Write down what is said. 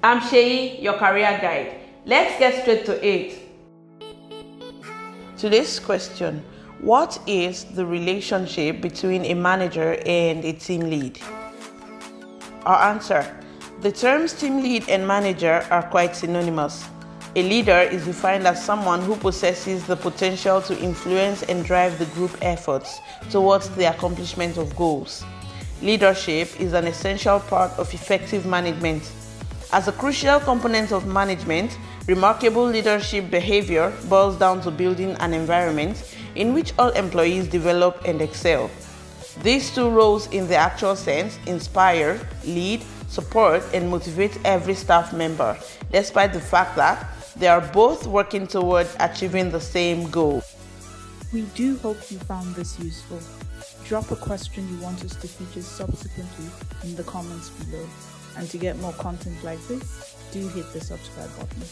I'm Sheyi, your career guide. Let's get straight to it. Today's question What is the relationship between a manager and a team lead? Our answer The terms team lead and manager are quite synonymous. A leader is defined as someone who possesses the potential to influence and drive the group efforts towards the accomplishment of goals. Leadership is an essential part of effective management. As a crucial component of management, remarkable leadership behavior boils down to building an environment in which all employees develop and excel. These two roles, in the actual sense, inspire, lead, support, and motivate every staff member, despite the fact that they are both working toward achieving the same goal. We do hope you found this useful. Drop a question you want us to feature subsequently in the comments below. And to get more content like this, do hit the subscribe button.